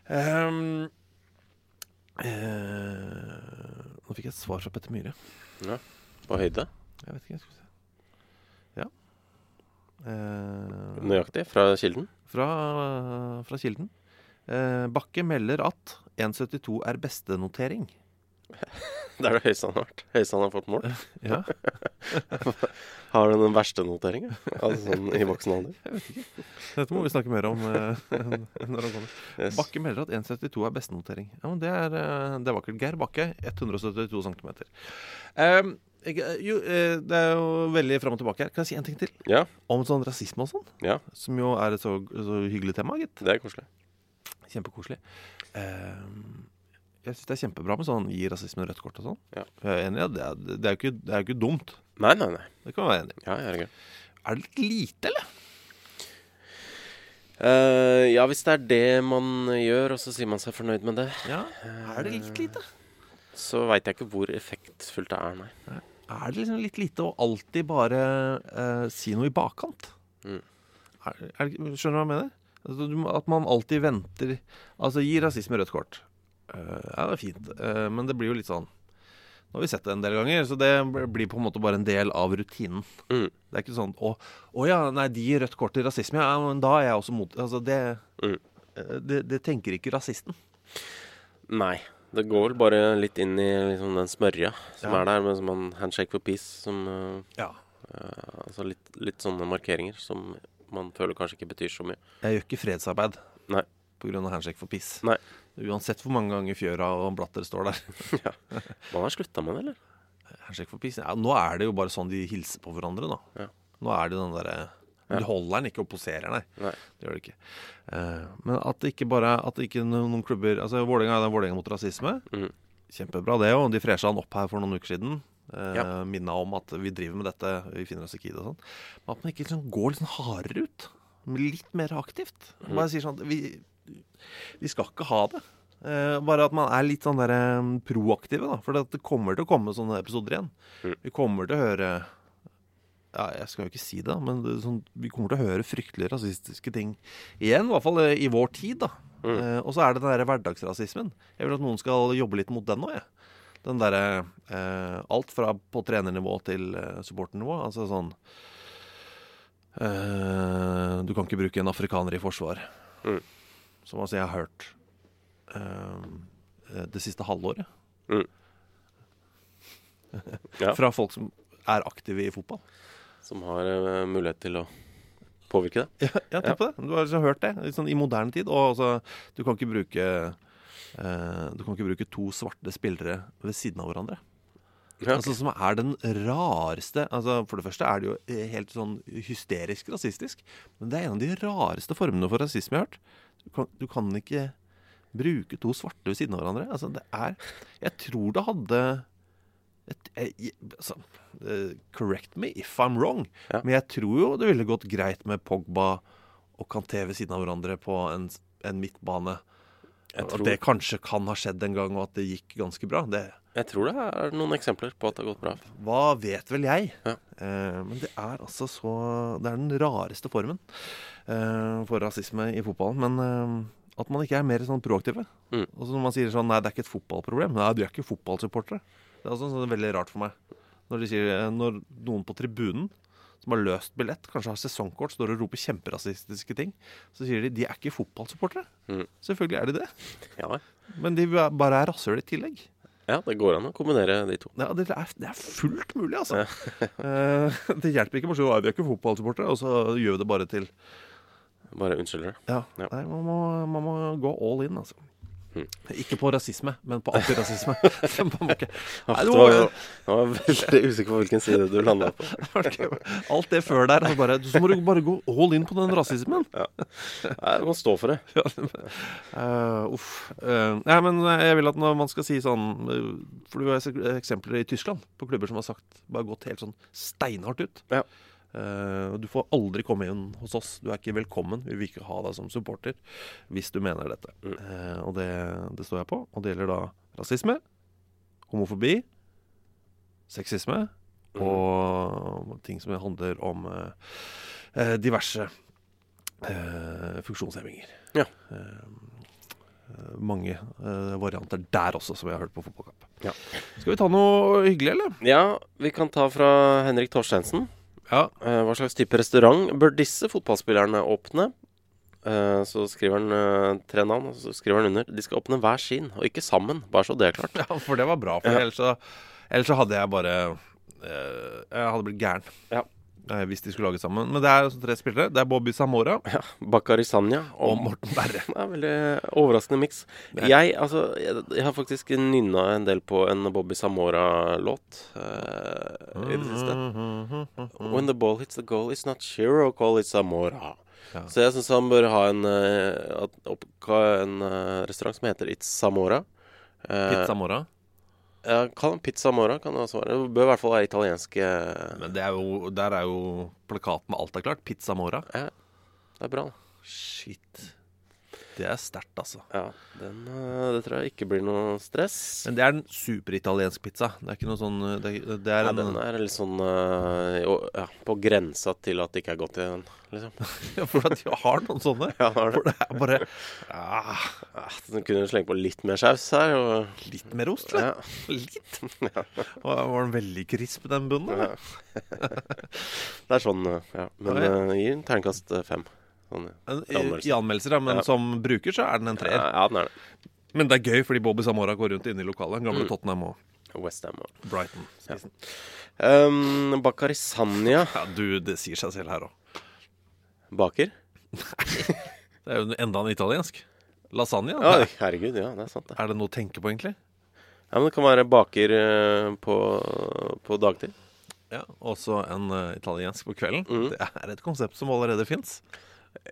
Um, eh, nå fikk jeg et svar fra Petter Myhre. ja. På høyde. Jeg vet ikke. jeg skulle se. Ja. Eh, Nøyaktig. Fra kilden. fra, fra Kilden. Eh, Bakke melder at 1,72 er beste notering. Det er det høyeste han har vært. Høyeste han har fått mål. Ja, Har du den verste noteringen? Altså sånn i voksen alder? Dette må vi snakke mer om uh, når han kommer. Yes. Bakke melder at 1,72 er beste notering. Ja, men det er, eh, det er vakkert. Geir Bakke, 172 cm. Um, jo, eh, det er jo veldig fram og tilbake her. Kan jeg si en ting til? Ja. Om sånn rasisme og sånn? Ja, Som jo er et så, så hyggelig tema, gitt. det er koselig. Kjempekoselig. Ehm, jeg syns det er kjempebra med sånn gi rasismen rødt kort og sånn. Ja. Jeg er enig i det, er- det, er jo ikke, det er jo ikke dumt. Nei, nei, nei. Det kan vi være enig i. Ja, herregud. Er det litt lite, eller? Eh, ja, hvis det er det man gjør, og så sier man seg fornøyd med det, Ja. Er det litt lite? så veit jeg ikke hvor effektfullt det er, nei. Er det liksom litt lite å alltid bare eh, si noe i bakkant? Mm. Er, er, skjønner du hva jeg mener? Altså, du må, at man alltid venter Altså, gi rasisme rødt kort. Eh, ja, det er fint, eh, men det blir jo litt sånn Nå har vi sett det en del ganger, så det blir på en måte bare en del av rutinen. Mm. Det er ikke sånn Å, å ja, nei, de gir rødt kort til rasisme. Ja, men da er jeg også mot Altså, det, Mm. eh, det, det tenker ikke rasisten. Nei. Det går vel bare litt inn i liksom den smørja som Ja. er der, med som en handshake for peace, som Ja. uh, Altså litt, litt sånne markeringer som man føler kanskje ikke betyr så mye. Jeg gjør ikke fredsarbeid Nei. på grunn av handshake for peace. Nei. Uansett hvor mange ganger Fjøra og Blatter står der. Man har slutta med det, eller? Ja, nå er det jo bare sånn de hilser på hverandre, da. Ja. Nå er det den derre Ja. De holder den ikke og poserer, nei. Nei. Det gjør det ikke. Uh, men at det ikke bare At det ikke noen, noen klubber Altså Vålerenga er den Vålerenga mot rasisme. Mm. Kjempebra, det òg. De fresha han opp her for noen uker siden. Uh, Ja. Minna om at vi driver med dette, vi finner oss ikke i det og sånn. Men at man ikke liksom går litt sånn hardere ut. Litt mer aktivt. Mm. Bare sier sånn at vi, vi skal ikke ha det. Eh, bare at man er litt sånn der, um, proaktive, da. For det kommer til å komme sånne episoder igjen. Mm. Vi kommer til å høre ja, Jeg skal jo ikke si det, men det sånn, vi kommer til å høre fryktelig rasistiske ting igjen. I hvert fall eh, i vår tid, da. Mm. Eh, og så er det den derre hverdagsrasismen. Jeg vil at noen skal jobbe litt mot den òg, jeg. Den derre eh, Alt fra på trenernivå til eh, supporternivå. Altså sånn eh, Du kan ikke bruke en afrikaner i forsvar. Mm. Som altså jeg har hørt uh, det siste halvåret. Mm. Fra folk som er aktive i fotball. Som har uh, mulighet til å påvirke det. Ja, ja tenk på det. Du har liksom hørt det sånn i moderne tid. Og altså, du kan ikke bruke uh, Du kan ikke bruke to svarte spillere ved siden av hverandre. Ja, Altså Som er den rareste altså For det første er det jo helt sånn hysterisk rasistisk. Men det er en av de rareste formene for rasisme jeg har hørt. Du kan, du kan ikke bruke to svarte ved siden av hverandre. Altså det er Jeg tror det hadde et, jeg, altså, eh, Correct me if I'm wrong. Ja. Men jeg tror jo det ville gått greit med Pogba og Kanté ved siden av hverandre på en, en midtbane. At tror- det kanskje kan ha skjedd en gang, og at det gikk ganske bra. Det, Jeg tror det er noen eksempler på at det har gått bra. hva vet vel jeg? Ja. Eh, men det er altså så Det er den rareste formen for rasisme i fotballen. Men eh, at man ikke er mer sånn proaktive. Mm. Og så når man sier sånn Nei, det er ikke et fotballproblem. Nei, de er ikke fotballsupportere. Det er også sånn veldig rart for meg. Når, de sier, eh, når noen på tribunen som har løst billett, kanskje har sesongkort, står og roper kjemperasistiske ting, så sier de de er ikke fotballsupportere. Mm. Selvfølgelig er de det. Ja, Men de bare er rasshøl i tillegg. ja, det går an å kombinere de to. Ja, det er, det er fullt mulig, altså. Ja. det hjelper ikke bare å si at vi er ikke fotballsupportere, og så gjør vi det bare til Bare unnskylder det. Ja. Ja. Nei, man må, man må gå all in, altså. Ikke på rasisme, men på antirasisme. Var ikke- Nei, du må... jeg var veldig usikker på hvilken side du landa på. Alt det før der. Så, bare, så må du bare gå all in på den rasismen. Nei, du må stå for det. uh, uff. Uh, nei, men jeg vil at når man skal si sånn eh, For du har eksempler i Tyskland på klubber som har sagt bare gått helt sånn steinhardt ut. Ja. Og du får aldri komme inn hos oss. Du er ikke velkommen. Vi vil ikke ha deg som supporter hvis du mener dette. Eh, og det, det står jeg på. Og det gjelder da rasisme, homofobi, sexisme og ting som handler om eh, diverse funksjonshemminger. Ja. Mange varianter der også, som jeg har hørt på fotballkamp. Ja. Skal vi ta noe hyggelig, eller? Ja, vi kan ta fra Henrik Torstensen. Ja. Eh, hva slags type restaurant bør disse fotballspillerne åpne? Eh, så skriver han eh, tre navn, og så skriver han under. De skal åpne hver sin, og ikke sammen. Bare så det er klart. Ja, for det var bra. For ellers, så, ellers så hadde jeg bare Jeg hadde blitt gæren Ja. Eh, hvis de skulle lage sammen. Men det er altså tre spillere. Det er Bobby Samora Ja, Bakari Sanja og Morten Berre. Det er veldig overraskende miks. Jeg, altså, jeg, jeg har faktisk nynna en del på en Bobby Samora-låt eh, i det siste. When the ball hits the goal, it's not Shiro call, it's Samora. Ja. Så jeg syns han bør ha en, eh, en eh, restaurant som heter It's Samora. Eh, It's Samora. Ja, kall Pizza Mora. Kan du ha svaret Det bør i hvert fall være italiensk. eh, Men det er jo, der er jo plakaten med alt er klart. Pizza Mora. Ja, det er bra. Shit. Det er sterkt, altså. Ja, den, eh, det tror jeg ikke blir noe stress. Men det er en superitaliensk pizza. Det er ikke noe sånn Det, er- det er Ja, en den er litt sånn eh, ja, på grensa til at det ikke er godt i den, liksom. Ja, For at de har noen sånne. Ja, det er For det. det er bare ah, Ja, Den kunne slenge på litt mer saus her. Og, Litt mer ost, eller? ja. Litt. Var var den veldig krisp, den bunnen? Det er sånn, eh, ja. Men Ja, ja. gir en terningkast eh, fem. Sånn, i I. I anmeldelser, ja. Men Ja. som bruker så er den en treer. ja, den er det. Men det er gøy, fordi Bobby Samora går rundt inne i lokalet. Gamle Mm. Tottenham og Westham og Brighton. Ja. um, Bakari Sanja Ja, du, det sier seg selv her òg. baker. Nei. Det er jo enda en italiensk. Lasagne. Ja, herregud, ja, det er sant, det. Er det noe å tenke på, egentlig? Ja, men det kan være baker eh, på, på dagtid. Ja, Også en uh, italiensk på kvelden. Mm. Det er et konsept som allerede fins.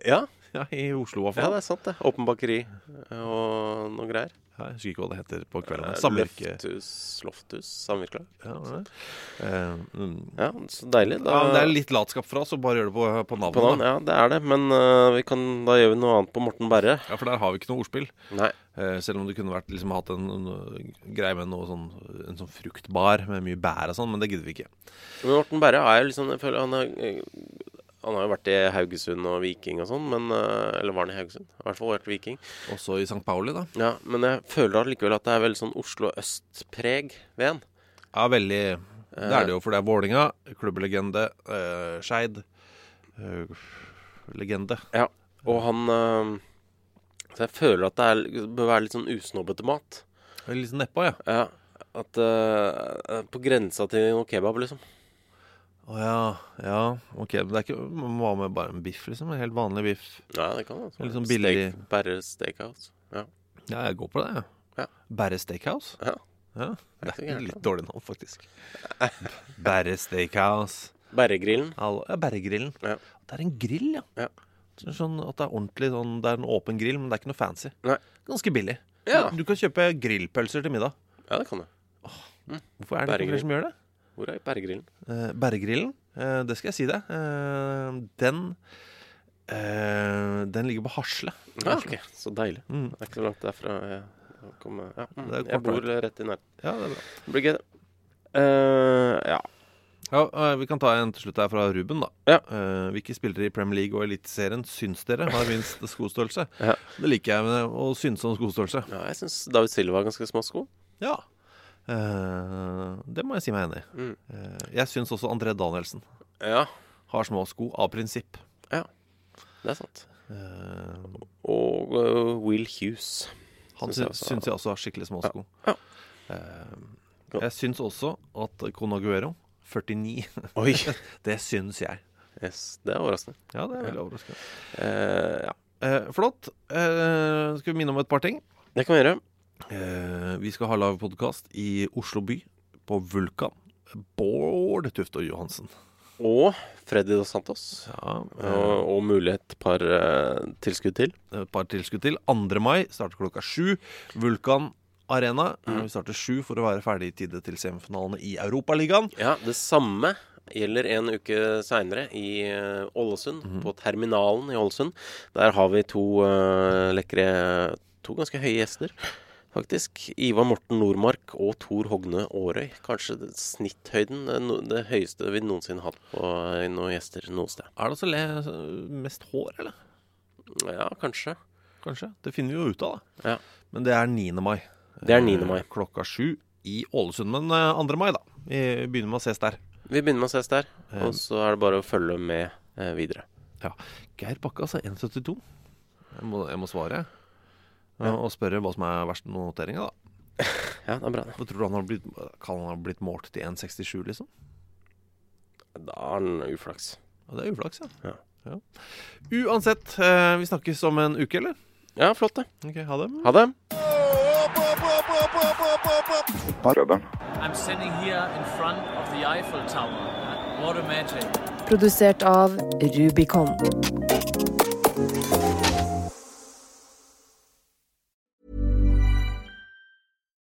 Ja, Ja, I Oslo, i hvert fall. ja, det er sant, det. Åpen bakeri eh, og noe greier. Ja, jeg husker ikke hva det heter på kvelden. Eh, Samvirke. Lofthus, Lofthus samvirkelag. Ja, uh. Ja, så deilig. Da, ja, det er litt latskap fra oss å bare gjøre det på, på navnet. på navn, ja, det er det. Men uh, vi kan, da gjør vi noe annet på Morten Berre. Ja, For der har vi ikke noe ordspill. Nei. Uh, selv om det kunne vært liksom hatt en, en, greie med noe sånn, en sånn fruktbar med mye bær og sånn, men det gidder vi ikke. Men Morten Berre er jo liksom jeg føler han, er, han har jo vært i Haugesund og Viking og sånn, men eh, Eller var han i Haugesund? I hvert fall vært Viking. Også i St. Pauli, da. Ja, Men jeg føler allikevel at det er veldig sånn Oslo øst-preg ved han. Ja, veldig Det er det jo, for det er Vålinga, klubblegende, uh, Skeid eh, Legende. Ja. Og han eh, Så jeg føler at det er, bør være litt sånn usnobbete mat. Litt sånn nedpå, ja. Ja. At eh, På grensa til noe kebab, liksom. Å ja. Ja, ok. Men det er ikke Hva med bare en biff, liksom? En helt vanlig biff. Ja, det kan det. Litt sånn billig. Steak, bare Steakhouse. Ja. Ja, jeg går på det, jeg. Ja. Bare Steakhouse. ja. Ja. Det er litt dårlig navn, faktisk. Bare Steakhouse. Bæregrillen. Ja, Bæregrillen. Ja. Det er en grill, ja. Ja. Sånn at det er ordentlig sånn Det er en åpen grill, men det er ikke noe fancy. Nei. Ganske billig. Ja. Du, du kan kjøpe grillpølser til middag. Ja, det kan du. Hvorfor er det ikke flere som gjør det? Hvor er bæregrillen? Eh, bæregrillen, eh, det skal jeg si deg. Eh, den eh, Den ligger på Hasle. Ja, okay. Så deilig. Mm. Det er ikke så langt derfra jeg kommer. Ja. mm. Det er Jeg bor rett i nærheten. Ja, det er bra. Det blir gøy, det. Eh, ja. Ja, eh, Vi kan ta en til slutt her fra Ruben. da Ja. Eh, Hvilke spillere i Premier League og Eliteserien syns dere har minst skostørrelse? Ja. Det liker jeg med å synes om skostørrelse. ja, jeg syns David Silva har ganske små sko. Ja. Eh, det må jeg si meg enig i. Mm. Eh, jeg syns også André Danielsen Ja, har små sko av prinsipp. Ja, det er sant. Eh, Og uh, Will Hughes. han Syns jeg jeg også har skikkelig små sko. Ja. Eh, jeg syns også at Conaguero, 49, Oi! det syns jeg. Yes, det er overraskende. Ja, det er veldig overraskende. Uh, ja. uh, flott. Uh, skal vi minne om et par ting? Det kan vi gjøre. Eh, vi skal ha livepodkast i Oslo by, på Vulkan. Bård Tufte og Johansen. Og Freddy Dos Santos. Ja, Og, og mulighet et par eh, tilskudd til. Et par tilskudd til. 2. mai starter klokka sju. Vulkan Arena. Mm. Vi starter sju for å være ferdig i tide til semifinalene i Europaligaen. Ja, det samme gjelder en uke seinere i Ålesund, Ålesund, på Terminalen i Ålesund. Der har vi to uh, lekre To ganske høye gjester, faktisk. Ivar Morten Nordmark og Tor Hogne Aarøy. Kanskje det, snitthøyden, det, høyeste vi noensinne har hatt på eh, noen gjester noe sted. Er det le mest hår, eller? Ja, kanskje. Kanskje. Det finner vi jo ut av, da. Ja. Men det er 9. mai. Det er 9. mai. Eh, Klokka sju i Ålesund. Men eh, 2. mai, da. Vi begynner med å ses der. Vi begynner med å ses der, Ja. og så er det bare å følge med eh, videre. Ja. Geir Bakke, altså. 1,72. Jeg jeg må svare. Ja, Og spørre hva som er verste noteringa, da. Ja, det er bra, det. Hva tror du han har blitt, kan han ha blitt målt til 1,67, liksom? Da er han uflaks. Ja, det er uflaks, ja. Ja. Uansett, eh, vi snakkes om en uke, eller? Ja, flott, det. Ok, ha det. Ha det. I'm standing here in front of the Eiffel Tower. What a magic. Produsert av Rubicon.